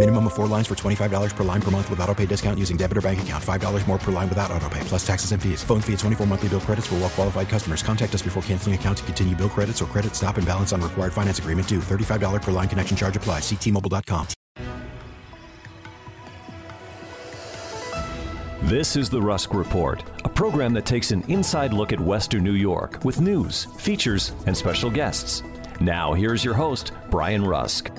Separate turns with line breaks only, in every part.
Minimum of four lines for $25 per line per month with auto pay discount using debit or bank account. $5 more per line without auto pay, plus taxes and fees. Phone fee at 24 monthly bill credits for well qualified customers. Contact us before canceling account to continue bill credits or credit stop and balance on required finance agreement due. $35 per line connection charge applies. Ctmobile.com.
This is the Rusk Report, a program that takes an inside look at Western New York with news, features, and special guests. Now, here's your host, Brian Rusk.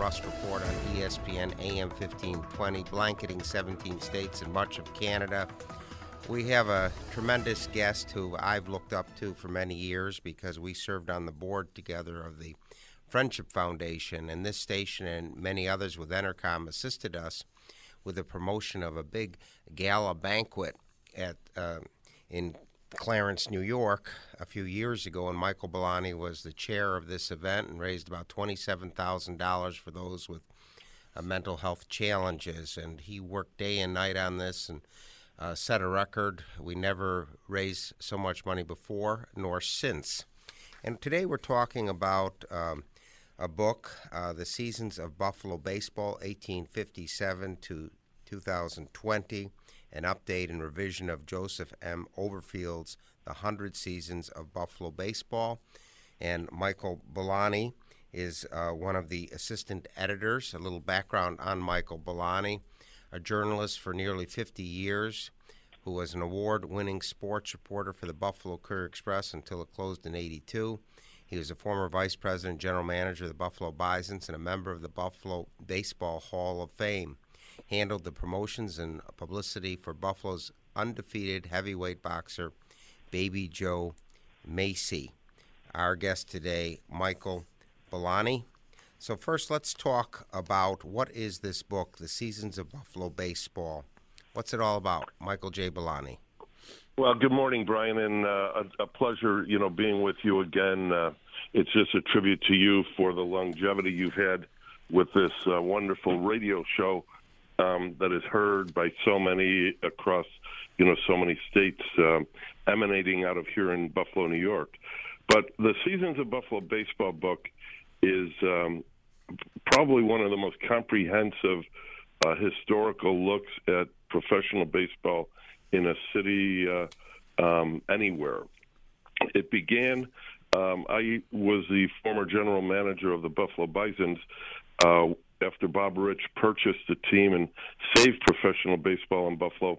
Rusk Report on ESPN AM 1520, blanketing 17 states and much of Canada. We have a tremendous guest who I've looked up to for many years because we served on the board together of the Friendship Foundation, and this station and many others with Entercom assisted us with the promotion of a big gala banquet at uh, in Clarence, New York, a few years ago, and Michael Billoni was the chair of this event and raised about twenty-seven thousand dollars for those with uh, mental health challenges. And he worked day and night on this and uh, set a record. We never raised so much money before nor since. And today we're talking about um, a book, uh, The Seasons of Buffalo Baseball, 1857 to 2020, an update and revision of Joseph M. Overfield's The Hundred Seasons of Buffalo Baseball. And Michael Billoni is uh, one of the assistant editors. A little background on Michael Billoni, a journalist for nearly 50 years who was an award winning sports reporter for the Buffalo Courier Express until it closed in 82. He was a former vice president, general manager of the Buffalo Bisons, and a member of the Buffalo Baseball Hall of Fame. Handled the promotions and publicity for Buffalo's undefeated heavyweight boxer, Baby Joe Mesi. Our guest today, Michael Billoni. So, first, let's talk about what is this book, The Seasons of Buffalo Baseball. What's it all about? Michael J. Billoni.
Well, good morning, Brian, and uh, a, a pleasure, you know, being with you again. Uh, it's just a tribute to you for the longevity you've had with this uh, wonderful radio show um, that is heard by so many across, you know, so many states, um, emanating out of here in Buffalo, New York. But the Seasons of Buffalo baseball book is um, probably one of the most comprehensive uh, historical looks at professional baseball in a city uh, um, anywhere. It began. Um, I was the former general manager of the Buffalo Bisons uh, after Bob Rich purchased the team and saved professional baseball in Buffalo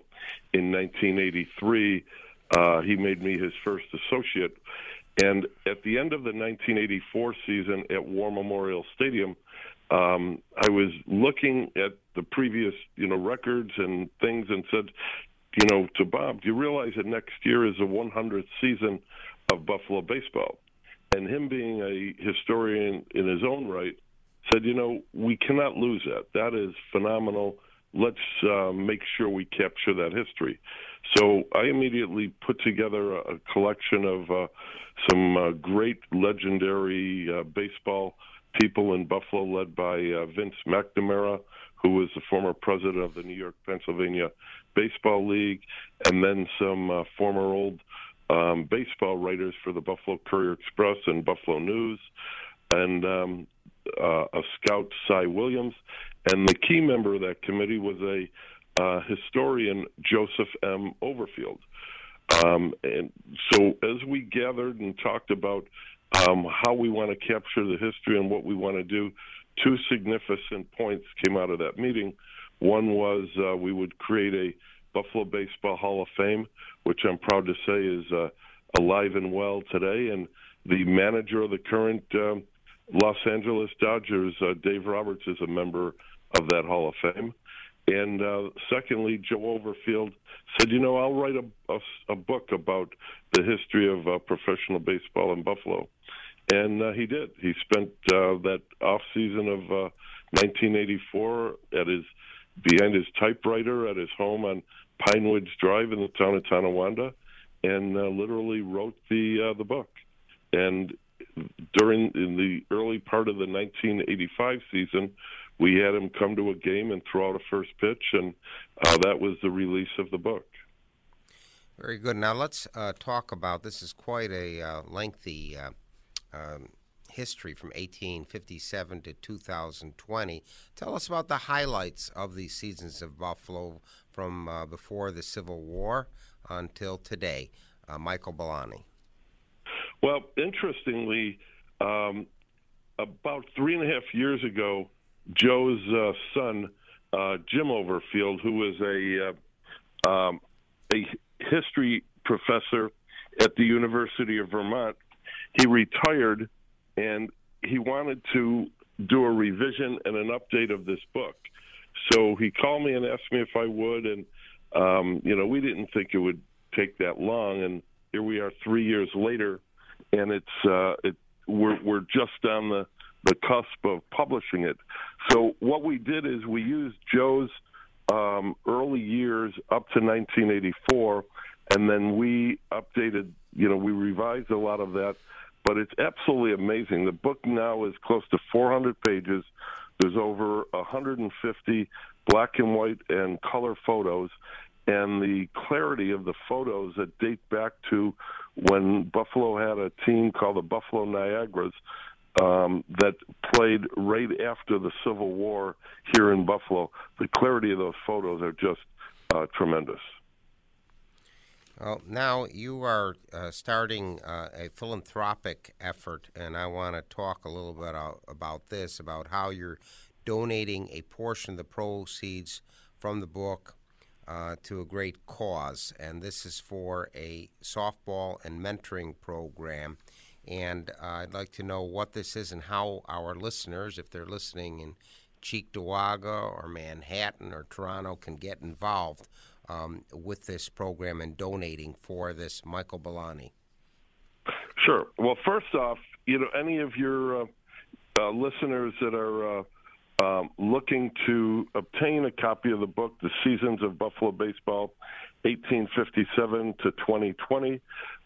in 1983. Uh, he made me his first associate. And at the end of the 1984 season at War Memorial Stadium, um, I was looking at the previous, you know, records and things, and said, you know, to Bob, do you realize that next year is the 100th season of Buffalo baseball? And him being a historian in his own right, said, you know, we cannot lose that. That is phenomenal. Let's uh, make sure we capture that history. So I immediately put together a, collection of uh, some uh, great legendary uh, baseball people in Buffalo, led by uh, Vince McNamara, who was the former president of the New York, Pennsylvania Baseball League, and then some uh, former old um, baseball writers for the Buffalo Courier Express and Buffalo News, and um, uh, a scout, Cy Williams, and the key member of that committee was a uh, historian, Joseph M. Overfield. Um, and so, as we gathered and talked about um, how we want to capture the history and what we want to do, two significant points came out of that meeting. One was uh, we would create a Buffalo Baseball Hall of Fame, which I'm proud to say is uh, alive and well today. And the manager of the current um, Los Angeles Dodgers, uh, Dave Roberts is a member of that Hall of Fame. And uh, secondly, Joe Overfield said, "You know, I'll write a, a, a book about the history of uh, professional baseball in Buffalo." And uh, he did. He spent uh, that off season of uh, 1984 at his behind his typewriter at his home on Pine Woods Drive in the town of Tonawanda, and uh, literally wrote the uh, the book. And during in the early part of the 1985 season, we had him come to a game and throw out a first pitch, and uh, that was the release of the book.
Very good. Now let's uh, talk about this. Is quite a uh, lengthy uh, um, history from 1857 to 2020. Tell us about the highlights of these seasons of Buffalo from uh, before the Civil War until today. Uh, Michael Billoni.
Well, interestingly, um, about three and a half years ago, Joe's uh, son, uh, Jim Overfield, who was a uh, um, a history professor at the University of Vermont, he retired, and he wanted to do a revision and an update of this book. So he called me and asked me if I would, and um, you know we didn't think it would take that long, and here we are three years later, and it's uh, it we're we're just on the the cusp of publishing it. So what we did is we used Joe's um, early years up to 1984, and then we updated. You know, we revised a lot of that, but it's absolutely amazing. The book now is close to 400 pages. There's over 150 black and white and color photos, and the clarity of the photos that date back to when Buffalo had a team called the Buffalo Niagaras um, that played right after the Civil War here in Buffalo. The clarity of those photos are just uh, tremendous.
Well, now you are uh, starting uh, a philanthropic effort, and I want to talk a little bit about this about how you're donating a portion of the proceeds from the book uh, to a great cause. And this is for a softball and mentoring program and uh, I'd like to know what this is and how our listeners, if they're listening in Cheektowaga or Manhattan or Toronto, can get involved um, with this program and donating for this Michael Billoni.
Sure. Well, first off, you know, any of your uh, uh, listeners that are uh, um, looking to obtain a copy of the book, The Seasons of Buffalo Baseball, 1857 to 2020,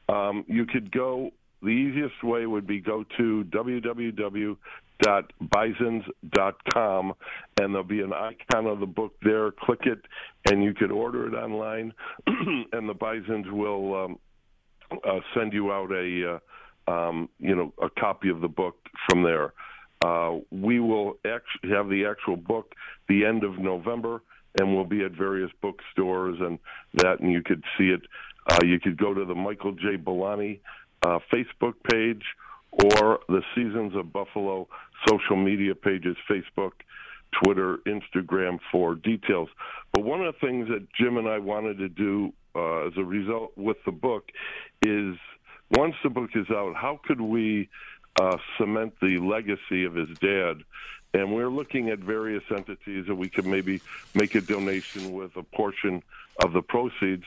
um, you could go the easiest way would be go to www.bisons.com and there'll be an icon of the book there. Click it, and you could order it online, and the Bisons will um, uh, send you out a uh, um, you know a copy of the book from there. Uh, we will actually have the actual book the end of November, and we'll be at various bookstores and that, and you could see it. Uh, you could go to the Michael J. Billoni uh, Facebook page or the Seasons of Buffalo social media pages Facebook, Twitter, Instagram for details. But one of the things that Jim and I wanted to do uh, as a result with the book is once the book is out, how could we uh, cement the legacy of his dad? And we're looking at various entities that we could maybe make a donation with a portion of the proceeds.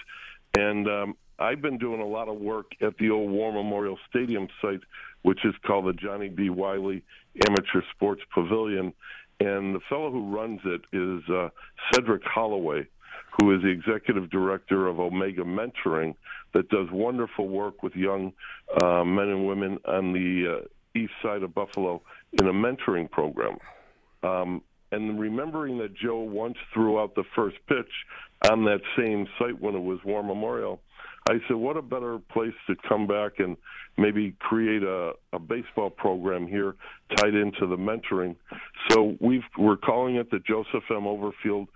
And um, I've been doing a lot of work at the old War Memorial Stadium site, which is called the Johnny B. Wiley Amateur Sports Pavilion. And the fellow who runs it is uh, Cedric Holloway, who is the executive director of Omega Mentoring, that does wonderful work with young uh, men and women on the uh, east side of Buffalo in a mentoring program. Um, and remembering that Joe once threw out the first pitch on that same site when it was War Memorial, I said, what a better place to come back and maybe create a, a baseball program here tied into the mentoring. So we've, we're calling it the Joseph M. Overfield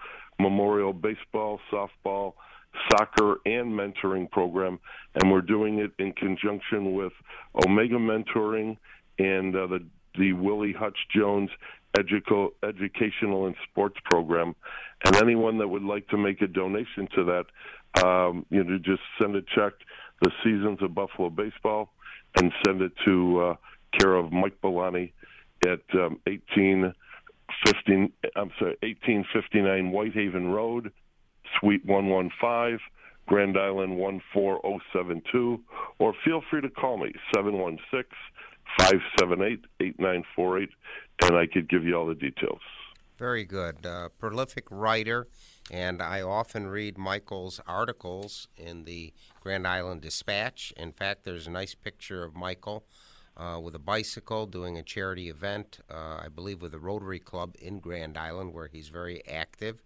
Memorial Baseball, Softball, Soccer, and Mentoring Program, and we're doing it in conjunction with Omega Mentoring and uh, the the Willie Hutch Jones Educo- Educational and Sports Program. And anyone that would like to make a donation to that, um, you know, just send a check, the Seasons of Buffalo Baseball, and send it to uh, care of Mike Billoni at um, 1815. I'm sorry, 1859 Whitehaven Road, Suite 115. Grand Island 14072, or feel free to call me 716 578 8948, and I could give you all the details.
Very good. Uh, prolific writer, and I often read Michael's articles in the Grand Island Dispatch. In fact, there's a nice picture of Michael uh, with a bicycle doing a charity event, uh, I believe, with the Rotary Club in Grand Island, where he's very active.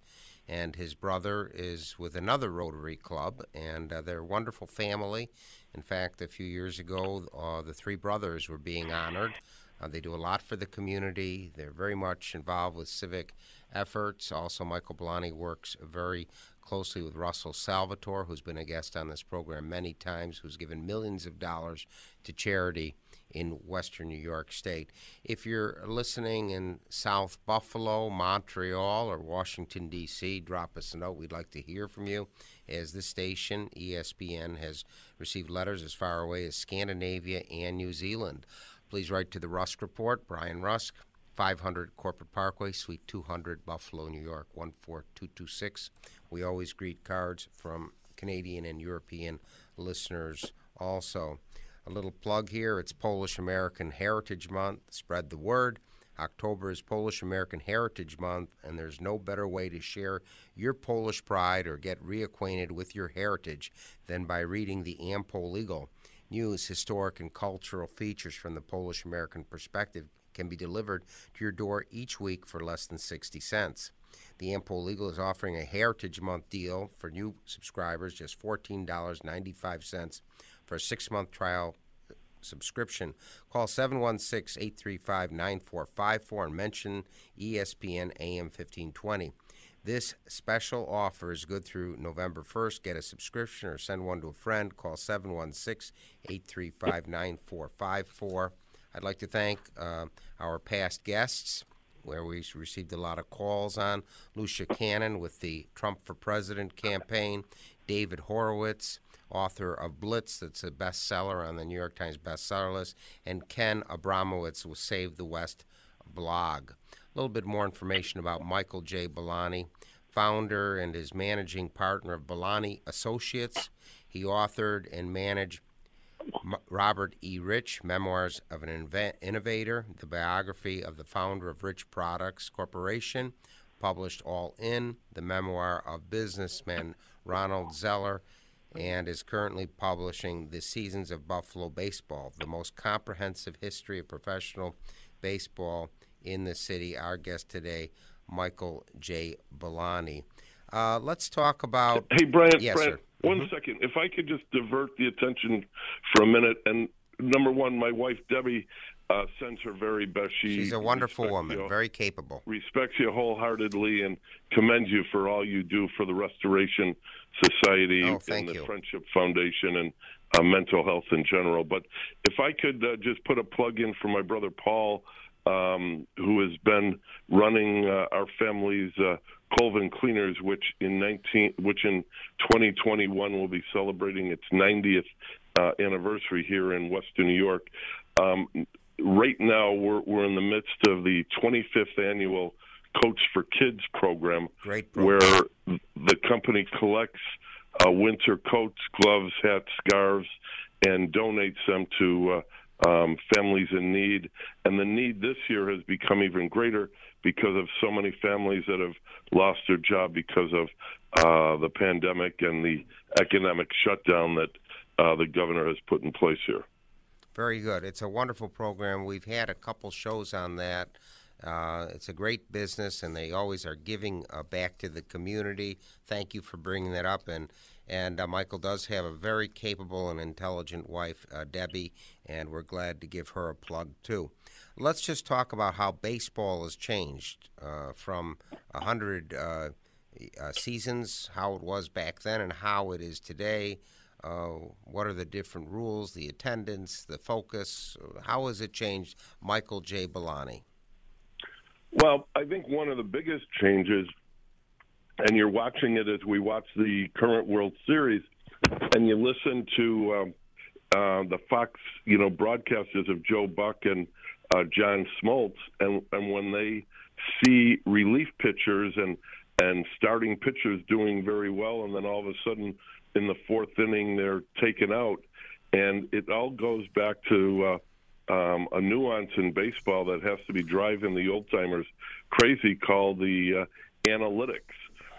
And his brother is with another Rotary Club, and uh, they're a wonderful family. In fact, a few years ago, uh, the three brothers were being honored. Uh, they do a lot for the community. They're very much involved with civic efforts. Also, Michael Billoni works very closely with Russell Salvatore, who's been a guest on this program many times, who's given millions of dollars to charity in western New York State. If you're listening in South Buffalo, Montreal, or Washington, D.C., drop us a note. We'd like to hear from you, as this station, ESPN, has received letters as far away as Scandinavia and New Zealand. Please write to the Rusk Report, Brian Rusk, 500 Corporate Parkway, Suite 200, Buffalo, New York, 14226. We always greet cards from Canadian and European listeners also. A little plug here it's Polish American Heritage Month. Spread the word. October is Polish American Heritage Month, and there's no better way to share your Polish pride or get reacquainted with your heritage than by reading the Am-Pol Eagle. News, historic, and cultural features from the Polish American perspective can be delivered to your door each week for less than 60 cents. The Am-Pol Eagle is offering a Heritage Month deal for new subscribers, just $14.95 for a six month trial subscription. Call 716 835 9454 and mention ESPN AM 1520. This special offer is good through November 1st. Get a subscription or send one to a friend. Call 716 835 9454. I'd like to thank uh, our past guests, where we received a lot of calls on Lucia Cannon with the Trump for President campaign, David Horowitz, author of Blitz, that's a bestseller on the New York Times bestseller list, and Ken Abramowitz with Save the West blog. A little bit more information about Michael J. Billoni, founder and his managing partner of Billoni Associates. He authored and managed Robert E. Rich, Memoirs of an Innovator, the biography of the founder of Rich Products Corporation, published All In, the memoir of businessman Ronald Zeller, and is currently publishing The Seasons of Buffalo Baseball, the most comprehensive history of professional baseball in the city. Our guest today, Michael J. Billoni. Uh, let's talk about.
Hey, Brian.
Yes,
Brian,
sir.
One
Mhm.
second. If I could just divert the attention for a minute. And number one, my wife Debbie uh, sends her very best. She
She's a wonderful woman,
you-
very capable.
respects you wholeheartedly and commends you for all you do for the Restoration Society
Oh,
and the
you.
Friendship Foundation and uh, mental health in general. But if I could uh, just put a plug in for my brother Paul, um, who has been running uh, our family's uh, Colvin Cleaners, which in 19, which in 2021 will be celebrating its 90th uh, anniversary here in Western New York. Um, right now, we're we're in the midst of the 25th annual Coats for Kids program,
Great
where the company collects uh, winter coats, gloves, hats, scarves, and donates them to uh, um, families in need. And the need this year has become even greater because of so many families that have lost their job because of uh, the pandemic and the economic shutdown that uh, the governor has put in place here.
Very good. It's a wonderful program. We've had a couple shows on that. Uh, it's a great business, and they always are giving uh, back to the community. Thank you for bringing that up. And and uh, Michael does have a very capable and intelligent wife, uh, Debbie, and we're glad to give her a plug too. Let's just talk about how baseball has changed uh, from a hundred uh, seasons, how it was back then, and how it is today. Uh, what are the different rules, the attendance, the focus? How has it changed? Michael J. Billoni.
Well, I think one of the biggest changes, and you're watching it as we watch the current World Series, and you listen to um, uh, the Fox, you know, broadcasters of Joe Buck and uh, John Smoltz, and and when they see relief pitchers and and starting pitchers doing very well, and then all of a sudden in the fourth inning they're taken out, and it all goes back to uh, um, a nuance in baseball that has to be driving the old timers crazy called the uh, analytics,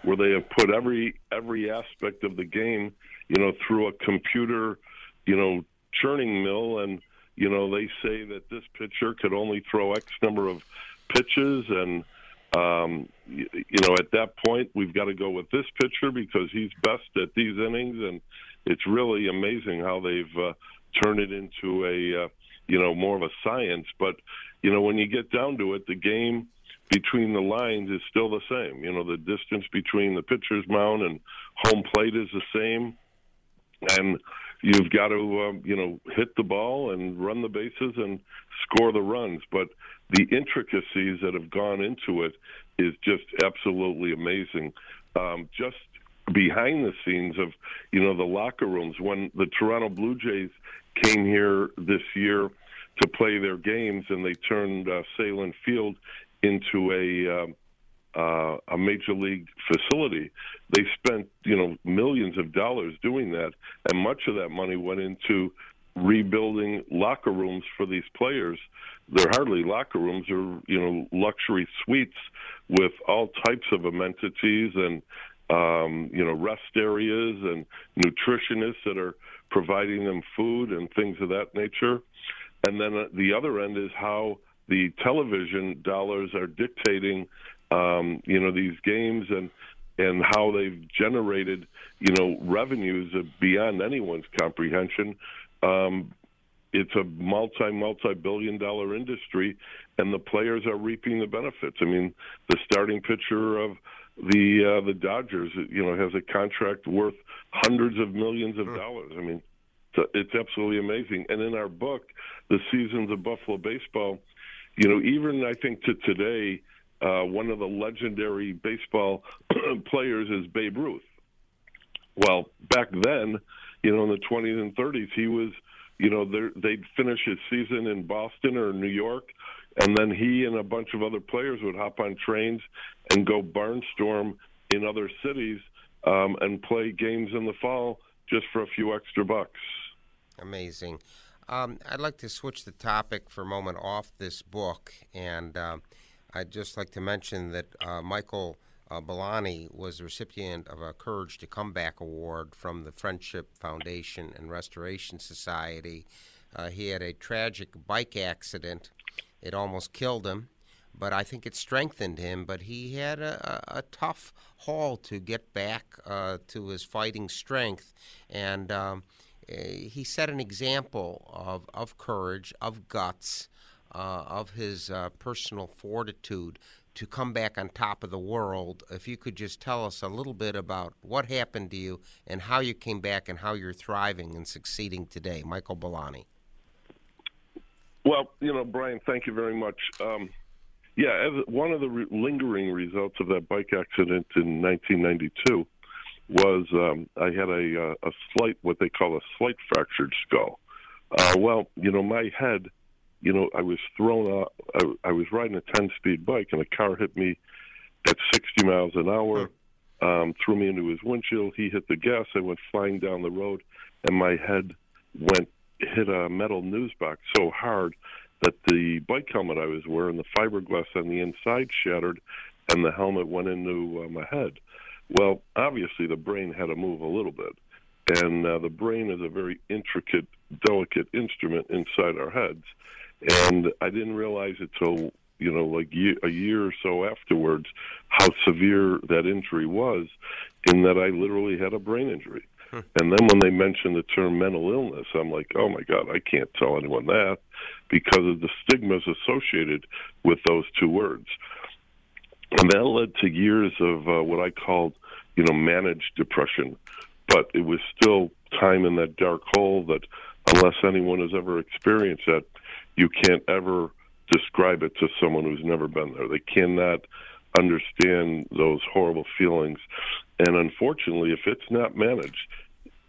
where they have put every every aspect of the game, you know, through a computer, you know, churning mill, and you know they say that this pitcher could only throw X number of pitches and um, you, you know, at that point, we've got to go with this pitcher because he's best at these innings, and it's really amazing how they've uh, turned it into a, uh, you know, more of a science. But you know, when you get down to it, the game between the lines is still the same. You know, the distance between the pitcher's mound and home plate is the same, and you've got to, um, you know, hit the ball and run the bases and score the runs. But the intricacies that have gone into it is just absolutely amazing. Um, just behind the scenes of you know the locker rooms when the Toronto Blue Jays came here this year to play their games and they turned uh, Sahlen Field into a uh, uh, a major league facility. They spent you know millions of dollars doing that, and much of that money went into rebuilding locker rooms for these players. They're hardly locker rooms; they're you know luxury suites with all types of amenities and um, you know rest areas and nutritionists that are providing them food and things of that nature. And then the other end is how the television dollars are dictating um, you know these games and and how they've generated you know revenues beyond anyone's comprehension um, it's a multi multi billion dollar industry, and the players are reaping the benefits. I mean, the starting pitcher of the uh, the Dodgers, you know, has a contract worth hundreds of millions of dollars. I mean, it's absolutely amazing. And in our book, the seasons of Buffalo baseball, you know, even I think to today, uh, one of the legendary baseball players is Babe Ruth. Well, back then, you know, in the 20s and 30s, he was, you know, they'd finish his season in Boston or New York, and then he and a bunch of other players would hop on trains and go barnstorm in other cities um, and play games in the fall just for a few extra bucks.
Amazing. Um, I'd like to switch the topic for a moment off this book, and uh, I'd just like to mention that uh, Michael uh, Billoni was the recipient of a Courage to Come Back award from the Friendship Foundation and Restoration Society. Uh, he had a tragic bike accident. It almost killed him, but I think it strengthened him. But he had a, a, a tough haul to get back uh, to his fighting strength. And um, eh, he set an example of, of courage, of guts, uh, of his uh, personal fortitude to come back on top of the world. If you could just tell us a little bit about what happened to you and how you came back and how you're thriving and succeeding today, Michael Billoni.
Well, you know, Brian, thank you very much. Um, yeah, one of the re- lingering results of that bike accident in 1992 was um, I had a, uh, a slight, what they call a slight fractured skull. Uh, well, you know, my head you know, I was thrown out. I, I was riding a 10 speed bike and a car hit me at 60 miles an hour, um, threw me into his windshield. He hit the gas. I went flying down the road and my head went, hit a metal news box so hard that the bike helmet I was wearing, the fiberglass on the inside shattered and the helmet went into uh, my head. Well, obviously the brain had to move a little bit. And uh, the brain is a very intricate, delicate instrument inside our heads and I didn't realize it till you know like a year or so afterwards how severe that injury was, in that I literally had a brain injury. Hmm. And then when they mentioned the term mental illness, I'm like, oh my God, I can't tell anyone that because of the stigmas associated with those two words. And that led to years of uh, what I called, you know, managed depression. But it was still time in that dark hole that, unless anyone has ever experienced that, you can't ever describe it to someone who's never been there. They cannot understand those horrible feelings. And unfortunately, if it's not managed,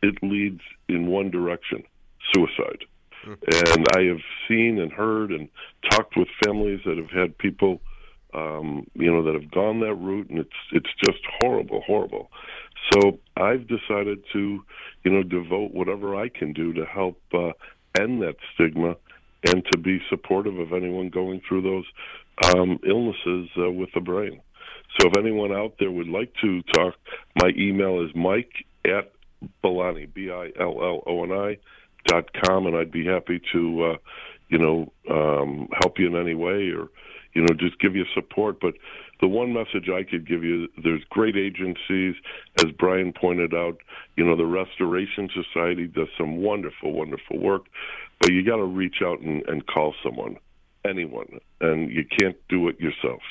it leads in one direction suicide. And I have seen and heard and talked with families that have had people, um, you know, that have gone that route, and it's it's just horrible, horrible. So I've decided to, you know, devote whatever I can do to help uh, end that stigma and to be supportive of anyone going through those um, illnesses uh, with the brain. So if anyone out there would like to talk, my email is mike at Billoni, B I L L O N I dot com, and I'd be happy to, uh, you know, um, help you in any way or, you know, just give you support. But the one message I could give you, there's great agencies, as Brian pointed out. You know, the Restoration Society does some wonderful, wonderful work, but you got to reach out and, and call someone, anyone, and you can't do it yourself.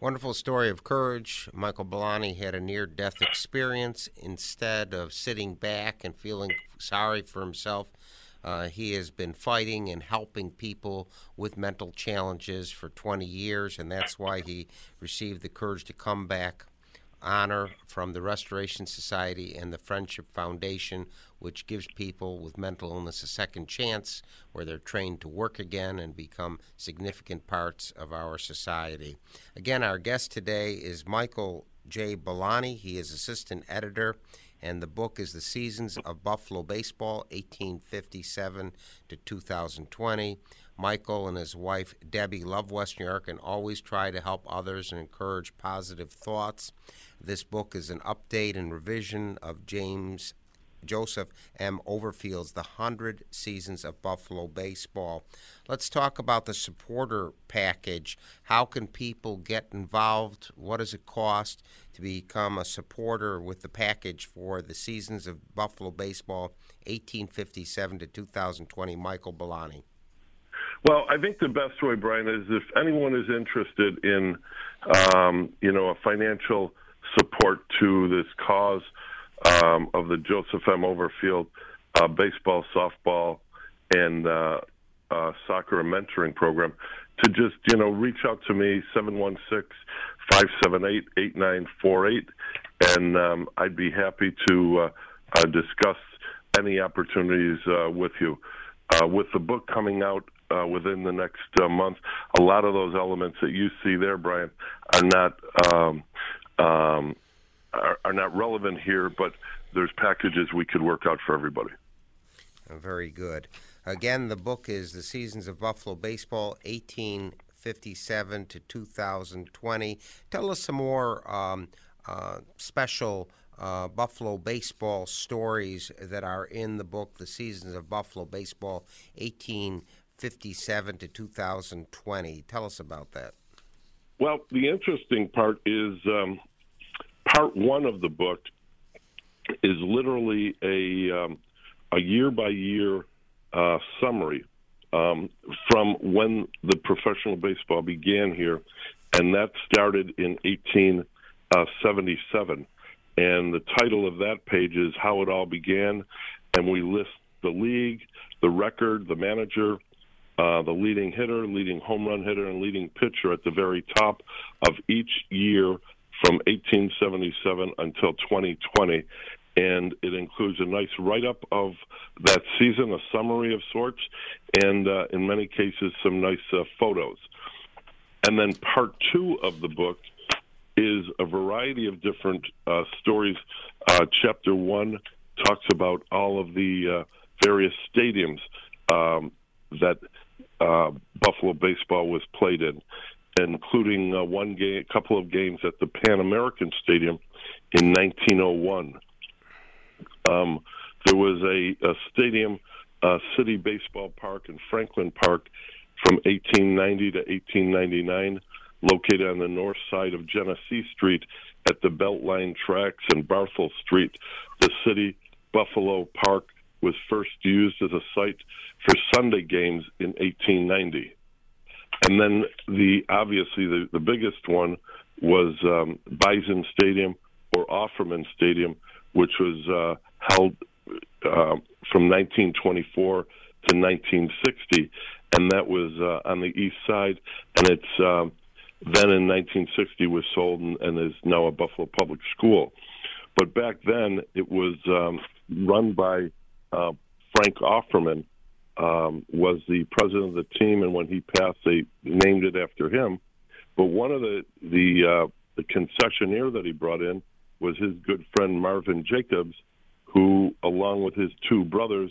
Wonderful story of courage. Michael Billoni had a near death experience. Instead of sitting back and feeling sorry for himself, uh, he has been fighting and helping people with mental challenges for 20 years, and that's why he received the courage to come back honor from the Restoration Society and the Friendship Foundation, which gives people with mental illness a second chance where they're trained to work again and become significant parts of our society. Again, our guest today is Michael J. Billoni. He is assistant editor and the book is The Seasons of Buffalo Baseball, 1857 to 2020. Michael and his wife Debbie love West New York and always try to help others and encourage positive thoughts. This book is an update and revision of James Joseph M. Overfield's The Hundred Seasons of Buffalo Baseball. Let's talk about the supporter package. How can people get involved? What does it cost to become a supporter with the package for the Seasons of Buffalo Baseball 1857 to 2020? Michael Billoni.
Well, I think the best way, Brian, is if anyone is interested in, um, you know, a financial support to this cause um, of the Joseph M. Overfield uh, baseball, softball, and uh, uh, soccer mentoring program to just, you know, reach out to me, 716 578 8948, and um, I'd be happy to uh, uh, discuss any opportunities uh, with you. with the book coming out uh, within the next uh, month. A lot of those elements that you see there, Brian, are not um, um, are, are, not relevant here, but there's packages we could work out for everybody.
Very good. Again, the book is The Seasons of Buffalo Baseball, 1857 to 2020. Tell us some more um, uh, special uh, Buffalo baseball stories that are in the book, The Seasons of Buffalo Baseball, 1857 to 2020. Tell us about that.
Well, the interesting part is um, part one of the book is literally a um, a year by year uh, summary um, from when the professional baseball began here, and that started in 1877. And the title of that page is How It All Began, and we list the league, the record, the manager, uh, the leading hitter, leading home run hitter, and leading pitcher at the very top of each year from 1877 until 2020. And it includes a nice write up of that season, a summary of sorts, and uh, in many cases, some nice uh, photos. And then part two of the book is a variety of different uh, stories. Uh, chapter one talks about all of the uh, various stadiums um, that uh, Buffalo baseball was played in including uh, one game, a couple of games at the Pan American Stadium in 1901. Um, there was a, a stadium, uh, City Baseball Park in Franklin Park from 1890 to 1899, located on the north side of Genesee Street at the Beltline tracks and Barthel Street. The City Buffalo Park was first used as a site for Sunday games in 1890. And then the obviously the, the biggest one was um, Bison Stadium or Offerman Stadium, which was uh, held uh, from 1924 to 1960, and that was uh, on the east side. And it's um, then in 1960 was sold and, and is now a Buffalo Public School. But back then it was um, run by uh, Frank Offerman, um, was the president of the team, and when he passed, they named it after him. But one of the the uh, the concessionaire that he brought in was his good friend Marvin Jacobs, who, along with his two brothers,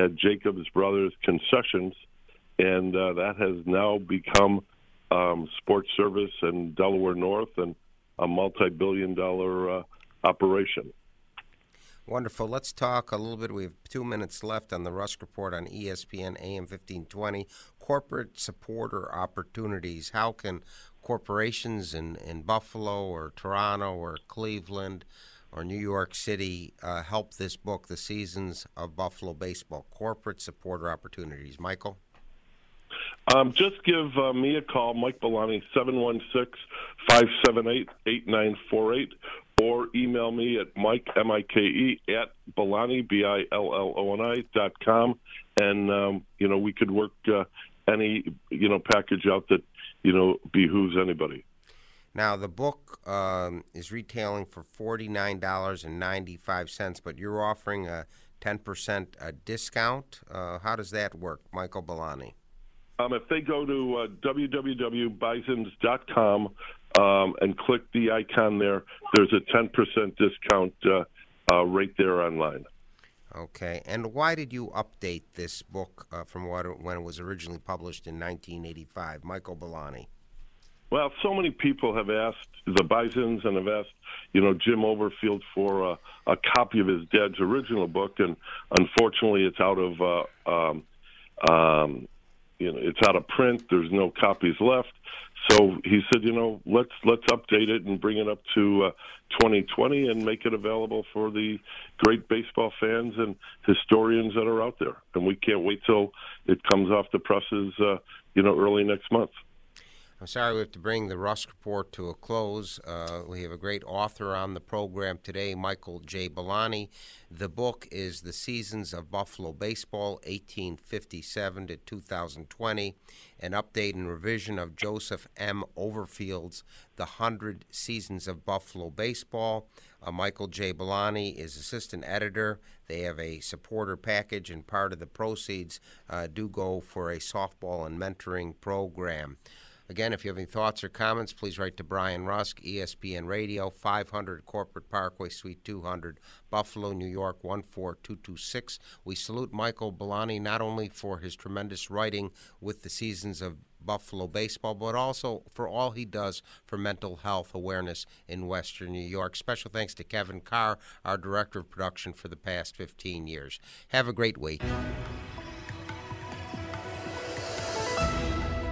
had Jacobs Brothers Concessions, and uh, that has now become um, Sports Service and Delaware North and a multi-billion-dollar uh, operation.
Wonderful. Let's talk a little bit. We have two minutes left on the Rusk Report on ESPN AM 1520. Corporate supporter opportunities. How can corporations in, in Buffalo or Toronto or Cleveland or New York City uh, help this book, The Seasons of Buffalo Baseball? Corporate supporter opportunities. Michael?
Um, just give uh, me a call, Mike Billoni, 716 578 8948, or email me at Mike, M I K E, at Billoni, B I L L O N I, dot com. And, um, you know, we could work uh, any, you know, package out that, you know, behooves anybody.
Now, the book um, is retailing for $49.95, but you're offering a 10% uh, discount. Uh, how does that work, Michael Billoni?
Um, if they go to uh, www.bisons.com um, and click the icon there, there's a 10% discount uh, uh, right there online.
Okay, and why did you update this book uh, from it, when it was originally published in 1985, Michael Billoni?
Well, so many people have asked the Bisons and have asked, you know, Jim Overfield for a, a copy of his dad's original book, and unfortunately, it's out of uh, um, um, you know it's out of print. There's no copies left. So he said, you know, let's let's update it and bring it up to uh, 2020 and make it available for the great baseball fans and historians that are out there. And we can't wait till it comes off the presses, uh, you know, early next month.
I'm sorry we have to bring the Rusk Report to a close. Uh, we have a great author on the program today, Michael J. Billoni. The book is The Seasons of Buffalo Baseball, 1857 to 2020, an update and revision of Joseph M. Overfield's The Hundred Seasons of Buffalo Baseball. Uh, Michael J. Billoni is assistant editor. They have a supporter package, and part of the proceeds uh, do go for a softball and mentoring program. Again, if you have any thoughts or comments, please write to Brian Rusk, ESPN Radio, 500 Corporate Parkway, Suite 200, Buffalo, New York, 14226. We salute Michael Billoni not only for his tremendous writing with the seasons of Buffalo baseball, but also for all he does for mental health awareness in Western New York. Special thanks to Kevin Carr, our director of production for the past 15 years. Have a great week.